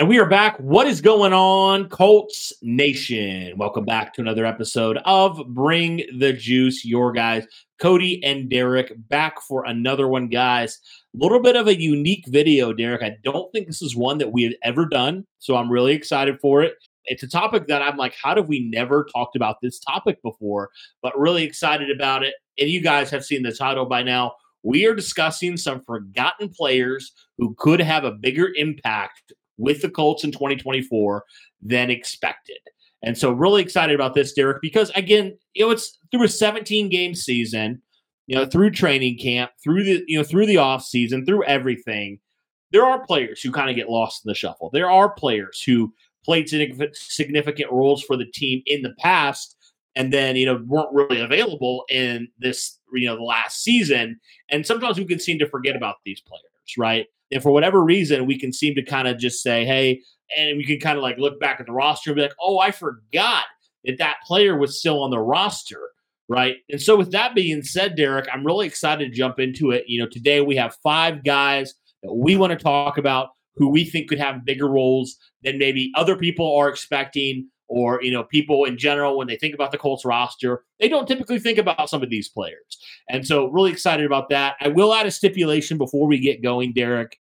And we are back. What is going on, Colts Nation? Welcome back to another episode of Bring the Juice. Your guys, Cody and Derek, back for another one, guys. A little bit of a unique video, Derek. I don't think this is one that we have ever done, so I'm really excited for it. It's a topic that I'm like, how have we never talked about this topic before? But really excited about it. And you guys have seen the title by now. We are discussing some forgotten players who could have a bigger impact with the Colts in 2024 than expected. And so, really excited about this, Derek, because again, you know, it's through a 17 game season, you know, through training camp, through the, you know, through the off season, through everything. There are players who kind of get lost in the shuffle. There are players who played significant roles for the team in the past and then, you know, weren't really available in this, you know, the last season. And sometimes we can seem to forget about these players, right? And for whatever reason, we can seem to kind of just say, hey, and we can kind of like look back at the roster and be like, oh, I forgot that that player was still on the roster. Right. And so, with that being said, Derek, I'm really excited to jump into it. You know, today we have five guys that we want to talk about who we think could have bigger roles than maybe other people are expecting or you know people in general when they think about the Colts roster, they don't typically think about some of these players. And so really excited about that. I will add a stipulation before we get going, Derek.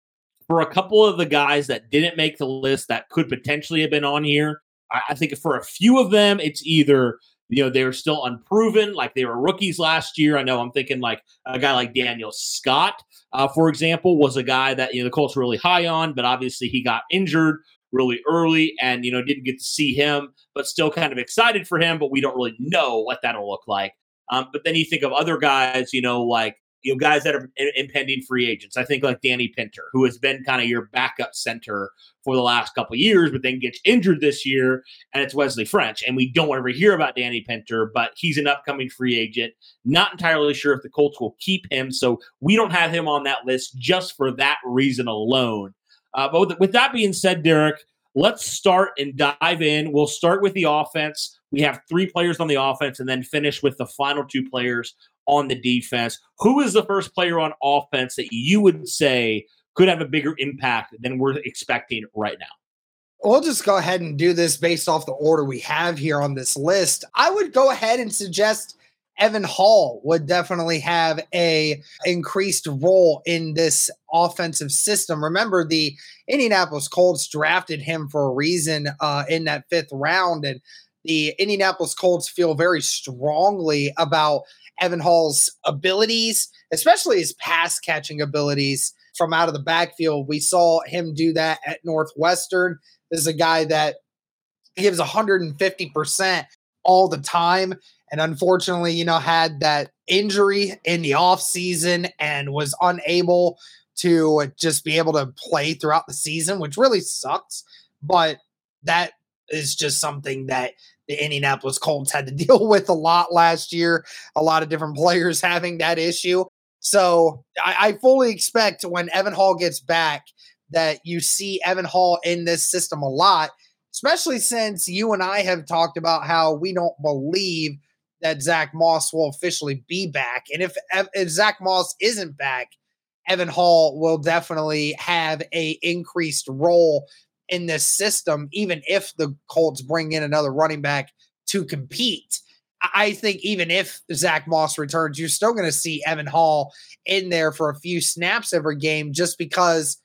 For a couple of the guys that didn't make the list that could potentially have been on here, I, think for a few of them, it's either you know they're still unproven, like they were rookies last year. I know I'm thinking like a guy like Daniel Scott, uh, for example, was a guy that you know the Colts were really high on, but obviously he got injured really early and you know didn't get to see him but still kind of excited for him but we don't really know what that'll look like um, but then you think of other guys you know like you know guys that are impending free agents i think like danny pinter who has been kind of your backup center for the last couple years but then gets injured this year and it's wesley french and we don't ever hear about danny pinter but he's an upcoming free agent not entirely sure if the colts will keep him so we don't have him on that list just for that reason alone uh, but with, with that being said, Derek, let's start and dive in. We'll start with the offense. We have three players on the offense and then finish with the final two players on the defense. Who is the first player on offense that you would say could have a bigger impact than we're expecting right now? We'll just go ahead and do this based off the order we have here on this list. I would go ahead and suggest Evan Hull would definitely have a increased role in this offensive system. Remember, the Indianapolis Colts drafted him for a reason uh, in that fifth round, and the Indianapolis Colts feel very strongly about Evan Hull's abilities, especially his pass catching abilities from out of the backfield. We saw him do that at Northwestern. This is a guy that gives 150% all the time and unfortunately, you know, had that injury in the offseason and was unable to just be able to play throughout the season, which really sucks. But that is just something that the Indianapolis Colts had to deal with a lot last year. A lot of different players having that issue. So I, I fully expect when Evan Hull gets back that you see Evan Hull in this system a lot, especially since you and I have talked about how we don't believe that Zach Moss will officially be back. And if if Zach Moss isn't back, Evan Hull will definitely have a increased role in this system, even if the Colts bring in another running back to compete. I think even if Zach Moss returns, you're still going to see Evan Hull in there for a few snaps every game just because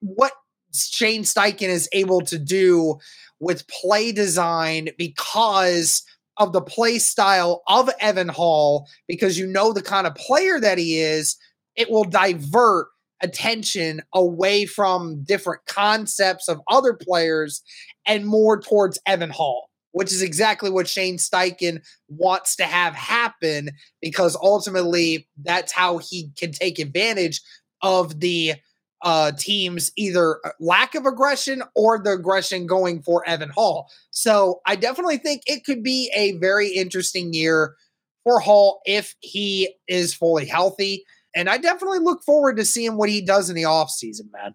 what Shane Steichen is able to do with play design because of the play style of Evan Hull, because you know the kind of player that he is, it will divert attention away from different concepts of other players and more towards Evan Hull, which is exactly what Shane Steichen wants to have happen because ultimately that's how he can take advantage of the uh, team's either lack of aggression or the aggression going for Evan Hull. So I definitely think it could be a very interesting year for Hull if he is fully healthy. And I definitely look forward to seeing what he does in the offseason, man.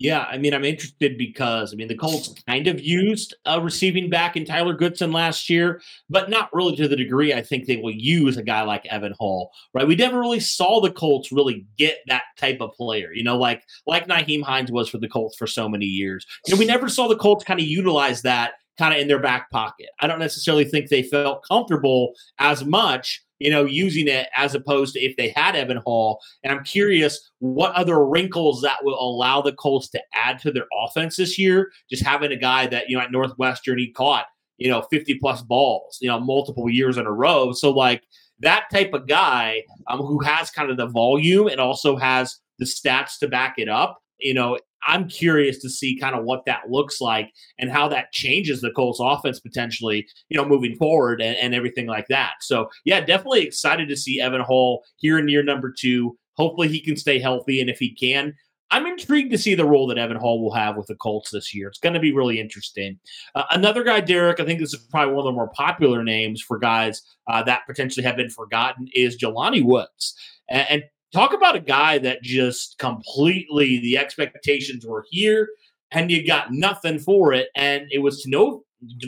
Yeah, I mean, I'm interested because I mean the Colts kind of used a receiving back in Tyler Goodson last year, but not really to the degree I think they will use a guy like Evan Hull, Right? We never really saw the Colts really get that type of player. You know, like like Nyheim Hines was for the Colts for so many years. You know, we never saw the Colts kind of utilize that kind of in their back pocket. I don't necessarily think they felt comfortable as much you know, using it as opposed to if they had Evan Hull. And I'm curious what other wrinkles that will allow the Colts to add to their offense this year. Just having a guy that, you know, at Northwestern, he caught, you know, 50 plus balls, you know, multiple years in a row. So, like, that type of guy um, who has kind of the volume and also has the stats to back it up, you know, I'm curious to see kind of what that looks like and how that changes the Colts offense potentially, you know, moving forward and, and everything like that. So, yeah, definitely excited to see Evan Hull here in year number two. Hopefully he can stay healthy. And if he can, I'm intrigued to see the role that Evan Hull will have with the Colts this year. It's going to be really interesting. Uh, another guy, Derek, I think this is probably one of the more popular names for guys uh, that potentially have been forgotten, is Jelani Woods. And, and talk about a guy that just completely the expectations were here and you got nothing for it. And it was no,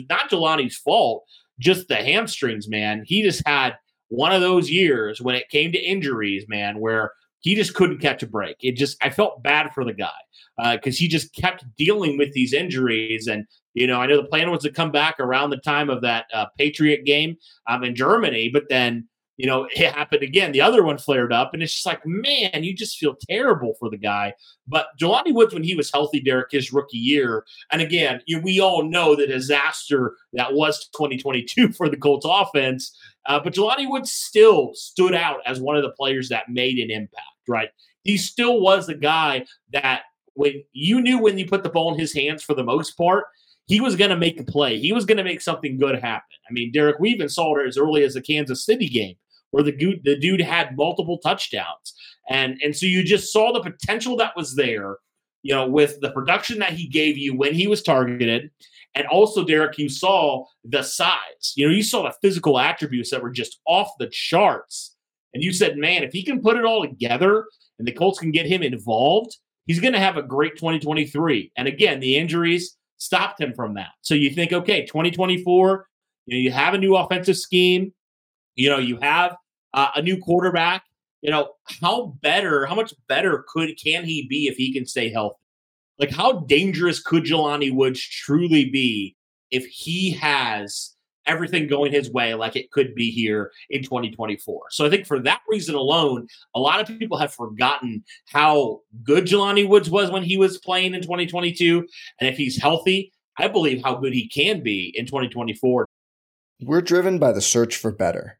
not Jelani's fault, just the hamstrings, man. He just had one of those years when it came to injuries, man, where he just couldn't catch a break. It just, I felt bad for the guy because uh, he just kept dealing with these injuries. And, you know, I know the plan was to come back around the time of that uh, Patriot game um, in Germany, but then you know, it happened again. The other one flared up, and it's just like, man, you just feel terrible for the guy. But Jelani Woods, when he was healthy, Derek, his rookie year, and again, we all know the disaster that was 2022 for the Colts offense. Uh, but Jelani Woods still stood out as one of the players that made an impact, right? He still was the guy that when you knew when you put the ball in his hands for the most part, he was going to make a play. He was going to make something good happen. I mean, Derek, we even saw it as early as the Kansas City game where the dude, the dude had multiple touchdowns. And, and so you just saw the potential that was there, you know, with the production that he gave you when he was targeted. And also, Derek, you saw the size. You know, you saw the physical attributes that were just off the charts. And you said, man, if he can put it all together and the Colts can get him involved, he's going to have a great 2023. And again, the injuries stopped him from that. So you think, okay, 2024, you know, you have a new offensive scheme. You know, you have uh, a new quarterback. You know, how better, how much better could can he be if he can stay healthy? Like, how dangerous could Jelani Woods truly be if he has everything going his way like it could be here in 2024. So I think for that reason alone, a lot of people have forgotten how good Jelani Woods was when he was playing in 2022. And if he's healthy, I believe how good he can be in 2024. We're driven by the search for better.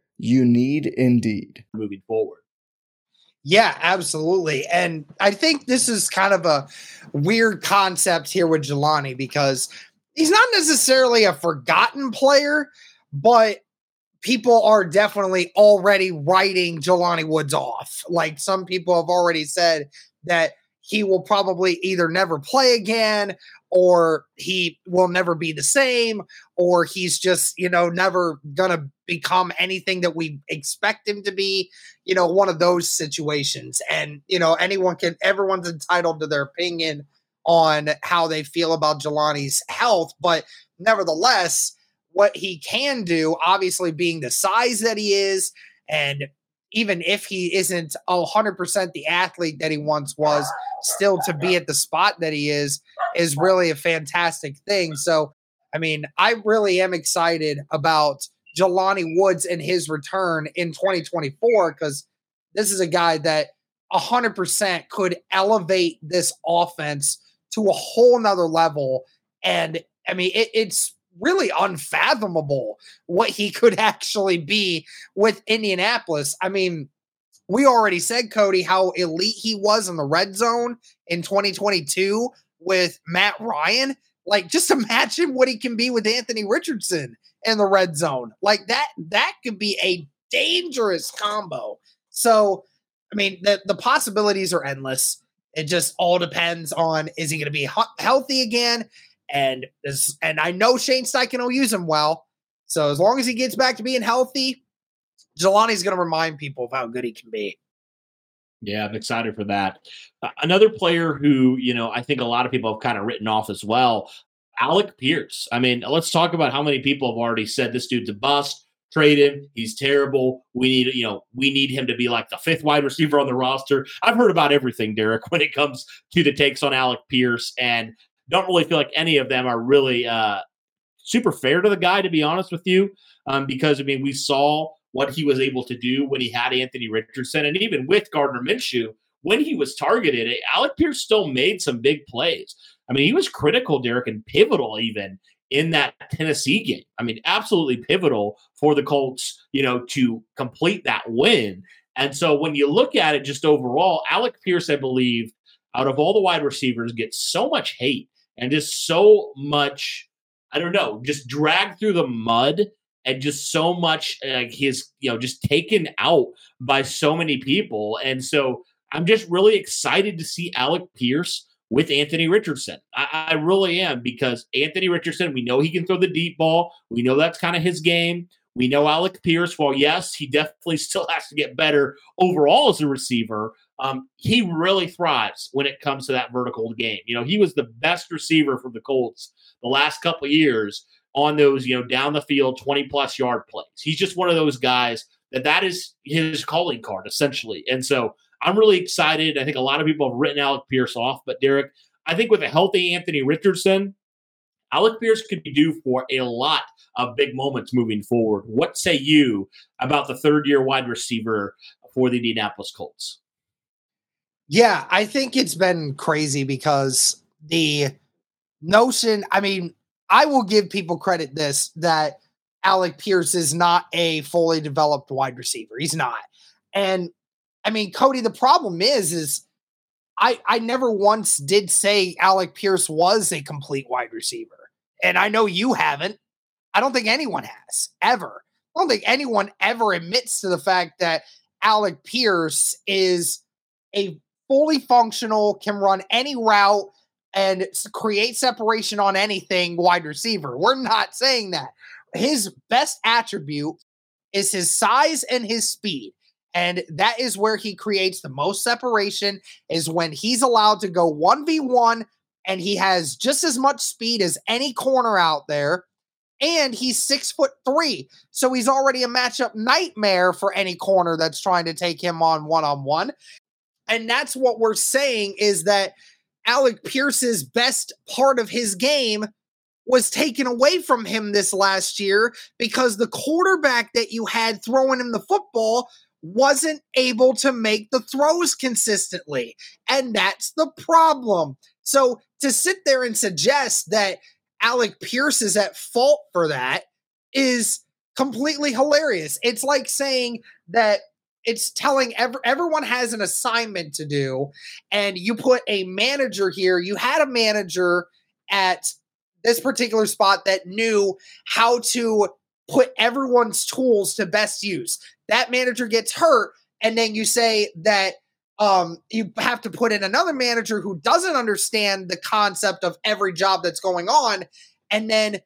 You need Indeed. Moving forward. Yeah, absolutely. And I think this is kind of a weird concept here with Jelani because he's not necessarily a forgotten player, but people are definitely already writing Jelani Woods off. Like some people have already said that he will probably either never play again or he will never be the same or he's just you know never gonna become anything that we expect him to be you know one of those situations. And you know anyone can everyone's entitled to their opinion on how they feel about Jelani's health but nevertheless what he can do obviously being the size that he is and even if he isn't 100% the athlete that he once was, still to be at the spot that he is, is really a fantastic thing. So, I mean, I really am excited about Jelani Woods and his return in 2024 because this is a guy that 100% could elevate this offense to a whole nother level. And I mean, it, it's really unfathomable what he could actually be with Indianapolis. I mean, we already said, Cody, how elite he was in the red zone in 2022 with Matt Ryan. Like, just imagine what he can be with Anthony Richardson in the red zone. Like that, that could be a dangerous combo. So, I mean, the, the possibilities are endless. It just all depends on is he going to be healthy again? And this, and I know Shane Steichen will use him well. So as long as he gets back to being healthy, Jelani's going to remind people of how good he can be. Yeah, I'm excited for that. Uh, another player who, you know, I think a lot of people have kind of written off as well, Alec Pierce. I mean, let's talk about how many people have already said this dude's a bust. Trade him. He's terrible. We need, you know, we need him to be like the fifth wide receiver on the roster. I've heard about everything, Derek, when it comes to the takes on Alec Pierce. And don't really feel like any of them are really uh, super fair to the guy, to be honest with you. Um, because I mean, we saw what he was able to do when he had Anthony Richardson, and even with Gardner Minshew, when he was targeted, Alec Pierce still made some big plays. I mean, he was critical, Derek, and pivotal even in that Tennessee game. I mean, absolutely pivotal for the Colts, you know, to complete that win. And so when you look at it just overall, Alec Pierce, I believe, out of all the wide receivers, gets so much hate and just so much, I don't know, just dragged through the mud and just so much like his, you know, just taken out by so many people. And so I'm just really excited to see Alec Pierce with Anthony Richardson. I, I really am because Anthony Richardson, we know he can throw the deep ball. We know that's kind of his game. We know Alec Pierce, well, yes, he definitely still has to get better overall as a receiver. Um, he really thrives when it comes to that vertical game. You know, he was the best receiver for the Colts the last couple years on those, you know, down the field 20 plus yard plays. He's just one of those guys that that is his calling card essentially. And so I'm really excited. I think a lot of people have written Alec Pierce off, but Derek, I think with a healthy Anthony Richardson, Alec Pierce could be due for a lot of big moments moving forward. What say you about the third year wide receiver for the Indianapolis Colts? Yeah, I think it's been crazy because the notion, I mean, I will give people credit this that Alec Pierce is not a fully developed wide receiver. He's not. And I mean, Cody, the problem is, is I I never once did say Alec Pierce was a complete wide receiver. And I know you haven't. I don't think anyone has ever. I don't think anyone ever admits to the fact that Alec Pierce is a fully functional, can run any route and create separation on anything wide receiver. We're not saying that. His best attribute is his size and his speed. And that is where he creates the most separation is when he's allowed to go 1v1 and he has just as much speed as any corner out there. And he's six foot three. So he's already a matchup nightmare for any corner that's trying to take him on one on one. And that's what we're saying is that Alec Pierce's best part of his game was taken away from him this last year because the quarterback that you had throwing him the football wasn't able to make the throws consistently. And that's the problem. So to sit there and suggest that Alec Pierce is at fault for that is completely hilarious. It's like saying that it's telling every, everyone has an assignment to do and you put a manager here. You had a manager at this particular spot that knew how to put everyone's tools to best use. That manager gets hurt and then you say that um, you have to put in another manager who doesn't understand the concept of every job that's going on and then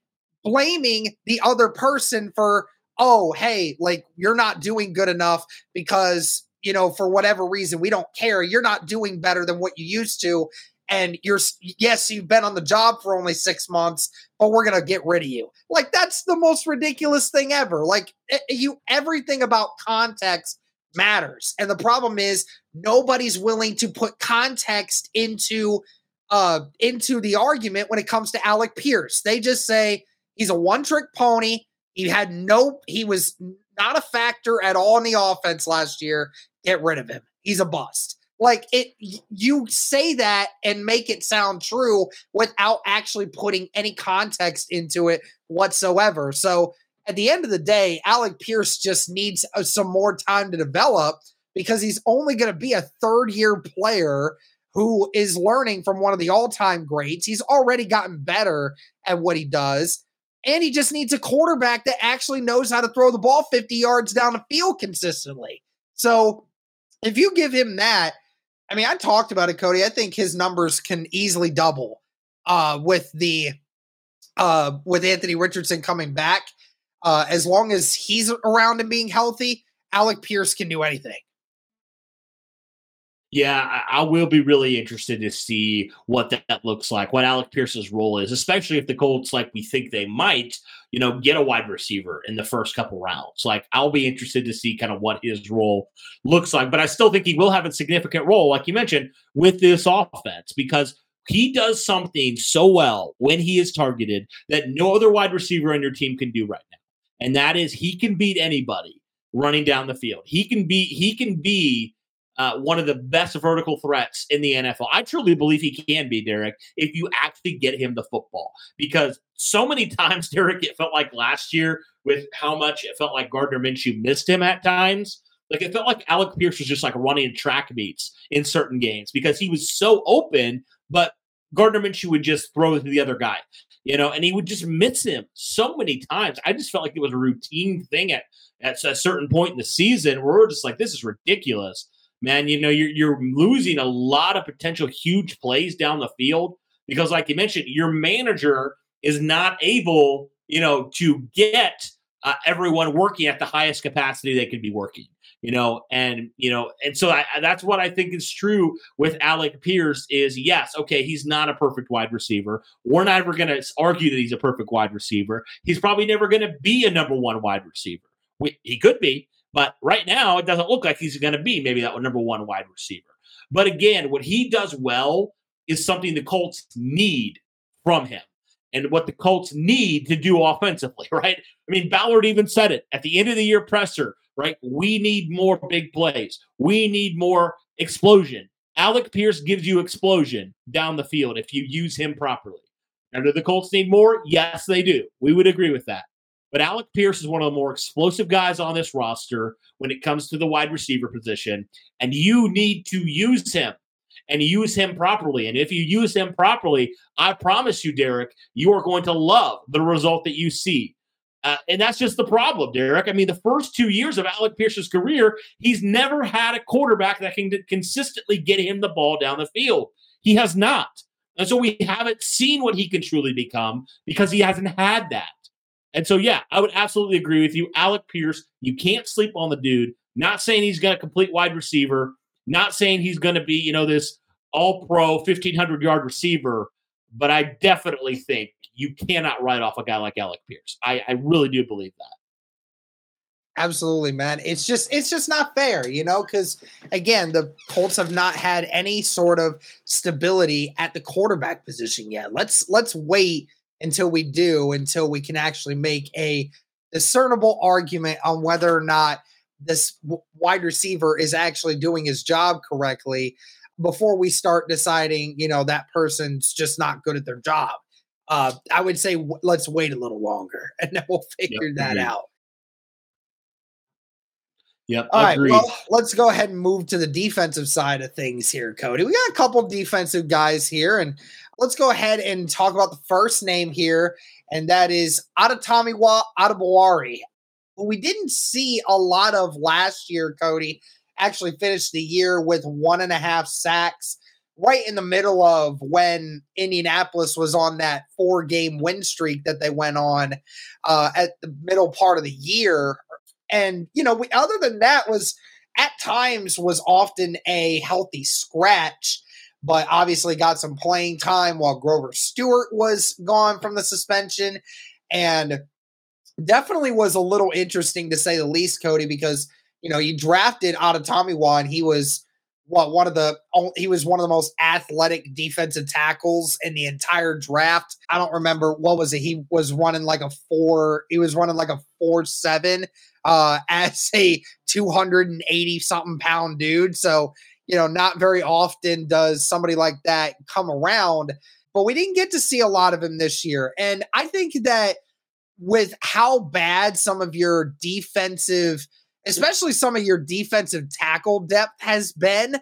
blaming the other person for oh, hey, like you're not doing good enough because, you know, for whatever reason, we don't care. You're not doing better than what you used to. And you're, yes, you've been on the job for only six months, but we're going to get rid of you. Like, that's the most ridiculous thing ever. Like, you, everything about context matters. And the problem is nobody's willing to put context into, uh, into the argument when it comes to Alec Pierce. They just say he's a one trick pony he had no, he was not a factor at all in the offense last year. Get rid of him. He's a bust. Like it, you say that and make it sound true without actually putting any context into it whatsoever. So at the end of the day, Alec Pierce just needs uh, some more time to develop because he's only going to be a third year player who is learning from one of the all time greats. He's already gotten better at what he does. And he just needs a quarterback that actually knows how to throw the ball 50 yards down the field consistently. So if you give him that, I mean, I talked about it, Cody. I think his numbers can easily double uh, with the uh, with Anthony Richardson coming back. Uh, as long as he's around and being healthy, Alec Pierce can do anything yeah, I, will be really interested to see what that looks like, what Alec Pierce's role is, especially if the Colts, like we think they might, you know, get a wide receiver in the first couple rounds. Like, I'll be interested to see kind of what his role looks like. But I still think he will have a significant role, like you mentioned, with this offense because he does something so well when he is targeted that no other wide receiver on your team can do right now. And that is he can beat anybody running down the field. He can be he can be uh, one of the best vertical threats in the NFL. I truly believe he can be, Derek, if you actually get him the football. Because so many times, Derek, it felt like last year with how much it felt like Gardner Minshew missed him at times. Like it felt like Alec Pierce was just like running track meets in certain games because he was so open, but Gardner Minshew would just throw to the other guy, you know, and he would just miss him so many times. I just felt like it was a routine thing at, at a certain point in the season where we're just like, this is ridiculous man, you know, you're you're losing a lot of potential huge plays down the field because, like you mentioned, your manager is not able, you know, to get uh, everyone working at the highest capacity they could be working. You know, and you know, and so I, that's what I think is true with Alec Pierce. Is yes, okay, he's not a perfect wide receiver. We're not ever going to argue that he's a perfect wide receiver. He's probably never going to be a number one wide receiver. We, he could be, but right now, it doesn't look like he's going to be maybe that number one wide receiver. But again, what he does well is something the Colts need from him and what the Colts need to do offensively, right? I mean, Ballard even said it at the end of the year presser, right? We need more big plays. We need more explosion. Alec Pierce gives you explosion down the field if you use him properly. Now, do the Colts need more? Yes, they do. We would agree with that. But Alec Pierce is one of the more explosive guys on this roster when it comes to the wide receiver position. And you need to use him and use him properly. And if you use him properly, I promise you, Derek, you are going to love the result that you see. Uh, and that's just the problem, Derek. I mean, the first two years of Alec Pierce's career, he's never had a quarterback that can consistently get him the ball down the field. He has not. And so we haven't seen what he can truly become because he hasn't had that. And so, yeah, I would absolutely agree with you. Alec Pierce, you can't sleep on the dude. Not saying he's going to complete wide receiver, not saying he's going to be, you know, this all pro 1,500 yard receiver, but I definitely think you cannot write off a guy like Alec Pierce. I, I really do believe that. Absolutely, man. It's just it's just not fair, you know, because again, the Colts have not had any sort of stability at the quarterback position yet. Let's let's wait until we do, until we can actually make a discernible argument on whether or not this wide receiver is actually doing his job correctly before we start deciding, you know, that person's just not good at their job. Uh, I would say w- let's wait a little longer and then we'll figure yep. that out. Yep. All right. agreed. Well, let's go ahead and move to the defensive side of things here, Cody. We got a couple defensive guys here, and let's go ahead and talk about the first name here, and that is Adetomiwa Adebawore, who we didn't see a lot of last year, Cody. Actually finished the year with one and a half sacks, right in the middle of when Indianapolis was on that four game win streak that they went on uh, at the middle part of the year and you know we, other than that was at times was often a healthy scratch but obviously got some playing time while grover stewart was gone from the suspension and definitely was a little interesting to say the least cody because you know you drafted out of tommy and he was what one of the he was one of the most athletic defensive tackles in the entire draft. I don't remember what was it. He was running like a four. He was running like a four seven uh, as a two hundred and eighty something pound dude. So you know, not very often does somebody like that come around. But we didn't get to see a lot of him this year, and I think that with how bad some of your defensive especially some of your defensive tackle depth has been.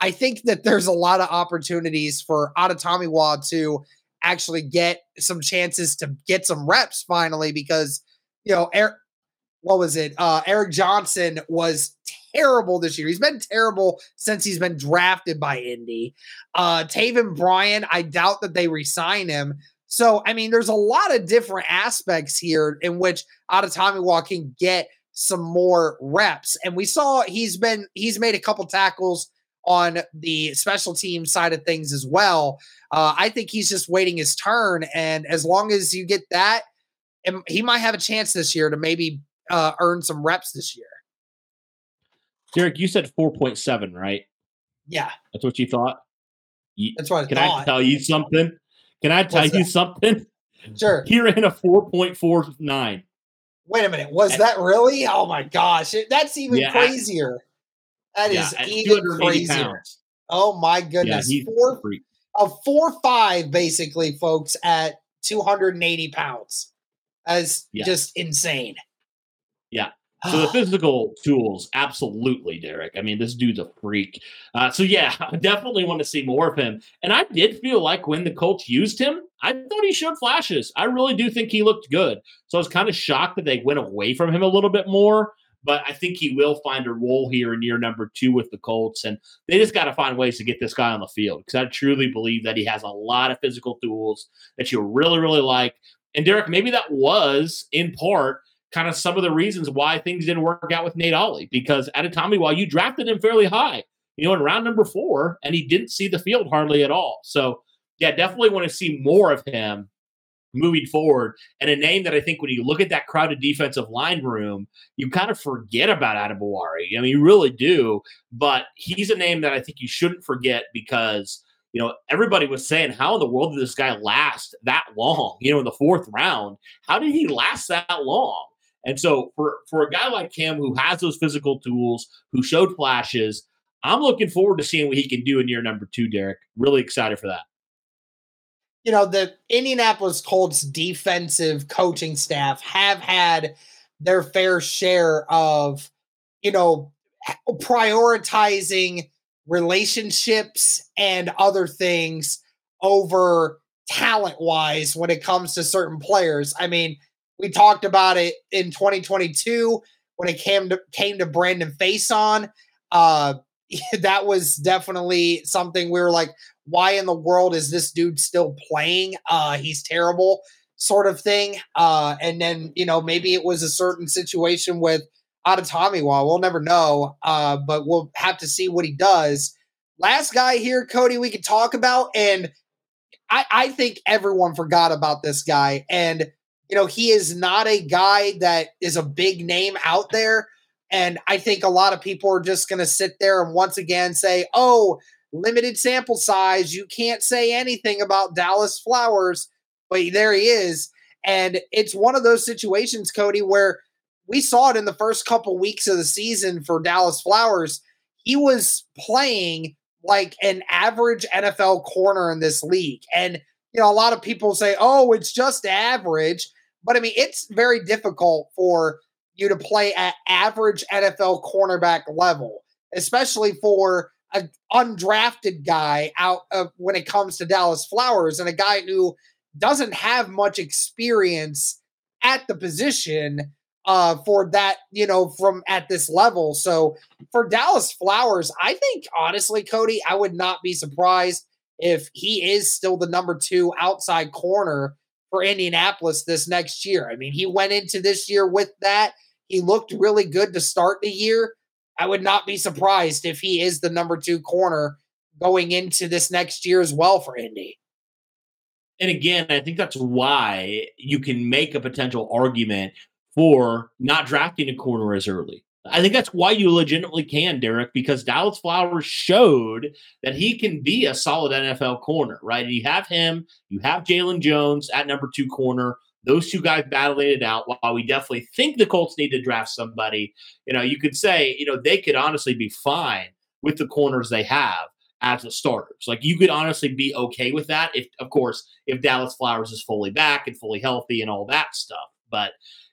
I think that there's a lot of opportunities for Adetomiwa to actually get some chances to get some reps finally because, you know, Eric, what was it? Uh, Eric Johnson was terrible this year. He's been terrible since he's been drafted by Indy. Uh, Taven Bryan, I doubt that they resign him. So, I mean, there's a lot of different aspects here in which out of Adetomiwa can get – some more reps. And we saw he's been he's made a couple tackles on the special team side of things as well. Uh, I think he's just waiting his turn, and as long as you get that, he might have a chance this year to maybe uh, earn some reps this year. Derek, you said four point seven, right? Yeah, that's what you thought. You, that's what. I can thought. I tell you something? Can I tell What's you that? something? Sure. He ran a four point four nine. Wait a minute. Was eh. that really? Oh my gosh. That's even yeah, crazier. That yeah, is even crazier. Pounds. Oh my goodness. Yeah, four a four five basically, folks, at 280 pounds. That's yeah. just insane. Yeah. So the physical tools, absolutely, Derek. I mean, this dude's a freak. Uh, so yeah, I definitely want to see more of him. And I did feel like when the Colts used him, I thought he showed flashes. I really do think he looked good. So I was kind of shocked that they went away from him a little bit more. But I think he will find a role here in year number two with the Colts. And they just got to find ways to get this guy on the field because I truly believe that he has a lot of physical tools that you really, really like. And Derek, maybe that was in part kind of some of the reasons why things didn't work out with Nate Ollie because at a time while you drafted him fairly high, you know, in round number four, and he didn't see the field hardly at all. So, yeah, definitely want to see more of him moving forward. And a name that I think when you look at that crowded defensive line room, you kind of forget about Adebawore. I mean, you really do. But he's a name that I think you shouldn't forget because, you know, everybody was saying, how in the world did this guy last that long? You know, in the fourth round, how did he last that long? And so for for a guy like him who has those physical tools, who showed flashes, I'm looking forward to seeing what he can do in year number two, Derek. Really excited for that. You know, the Indianapolis Colts defensive coaching staff have had their fair share of, you know, prioritizing relationships and other things over talent wise when it comes to certain players. I mean, we talked about it in 2022 when it came to came to Brandon Facyson. Uh, that was definitely something we were like, why in the world is this dude still playing? Uh, he's terrible, sort of thing. Uh, and then you know maybe it was a certain situation with Adetomiwa. We'll never know, uh, but we'll have to see what he does. Last guy here, Cody, we could talk about, and I, I think everyone forgot about this guy. And you know, he is not a guy that is a big name out there. And I think a lot of people are just going to sit there and once again say, oh, limited sample size. You can't say anything about Dallas Flowers, but there he is. And it's one of those situations, Cody, where we saw it in the first couple weeks of the season for Dallas Flowers. He was playing like an average NFL corner in this league. And, you know, a lot of people say, oh, it's just average. But I mean, it's very difficult for you to play at average NFL cornerback level, especially for an undrafted guy out of when it comes to Dallas Flowers and a guy who doesn't have much experience at the position uh for that you know from at this level so for Dallas Flowers I think honestly Cody I would not be surprised if he is still the number 2 outside corner for Indianapolis this next year. I mean he went into this year with that. He looked really good to start the year. I would not be surprised if he is the number 2 corner going into this next year as well for Indy. And again, I think that's why you can make a potential argument for not drafting a corner as early. I think that's why you legitimately can, Derek, because Dallas Flowers showed that he can be a solid NFL corner, right? And you have him, you have Jaylon Jones at number two corner. Those two guys battling it out. While we definitely think the Colts need to draft somebody, you know, you could say, you know, they could honestly be fine with the corners they have as the starters. Like you could honestly be okay with that if, of course, if Dallas Flowers is fully back and fully healthy and all that stuff. But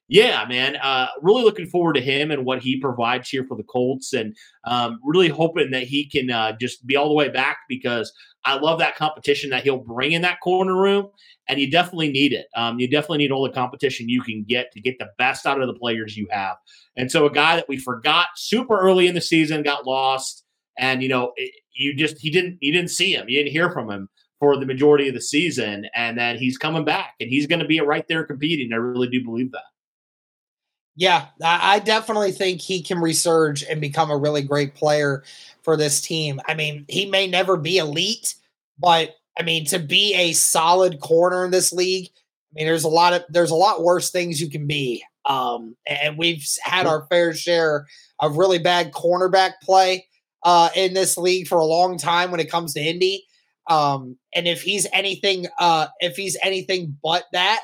yeah, man, uh, really looking forward to him and what he provides here for the Colts, and um, really hoping that he can uh, just be all the way back because I love that competition that he'll bring in that corner room, and you definitely need it. Um, you definitely need all the competition you can get to get the best out of the players you have. And so, a guy that we forgot super early in the season got lost, and you know, it, you just he didn't you didn't see him, you didn't hear from him for the majority of the season, and that he's coming back and he's going to be right there competing. I really do believe that. Yeah, I definitely think he can resurge and become a really great player for this team. I mean, he may never be elite, but I mean, to be a solid corner in this league, I mean, there's a lot of there's a lot worse things you can be. Um, and we've had our fair share of really bad cornerback play uh, in this league for a long time when it comes to Indy. Um, and if he's anything, uh, if he's anything but that,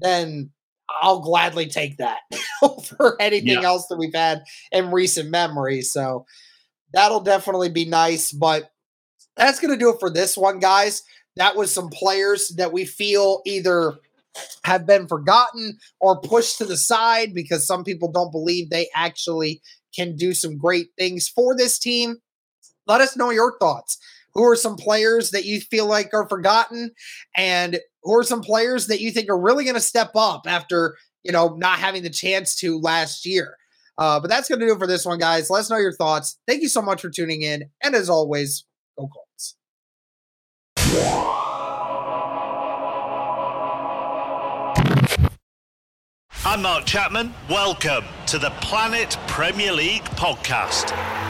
then I'll gladly take that over anything yeah. else that we've had in recent memory. So that'll definitely be nice. But that's going to do it for this one, guys. That was some players that we feel either have been forgotten or pushed to the side because some people don't believe they actually can do some great things for this team. Let us know your thoughts. Who are some players that you feel like are forgotten? And who are some players that you think are really going to step up after, you know, not having the chance to last year? Uh, but that's going to do it for this one, guys. Let us know your thoughts. Thank you so much for tuning in. And as always, go Colts. I'm Mark Chapman. Welcome to the Planet Premier League podcast.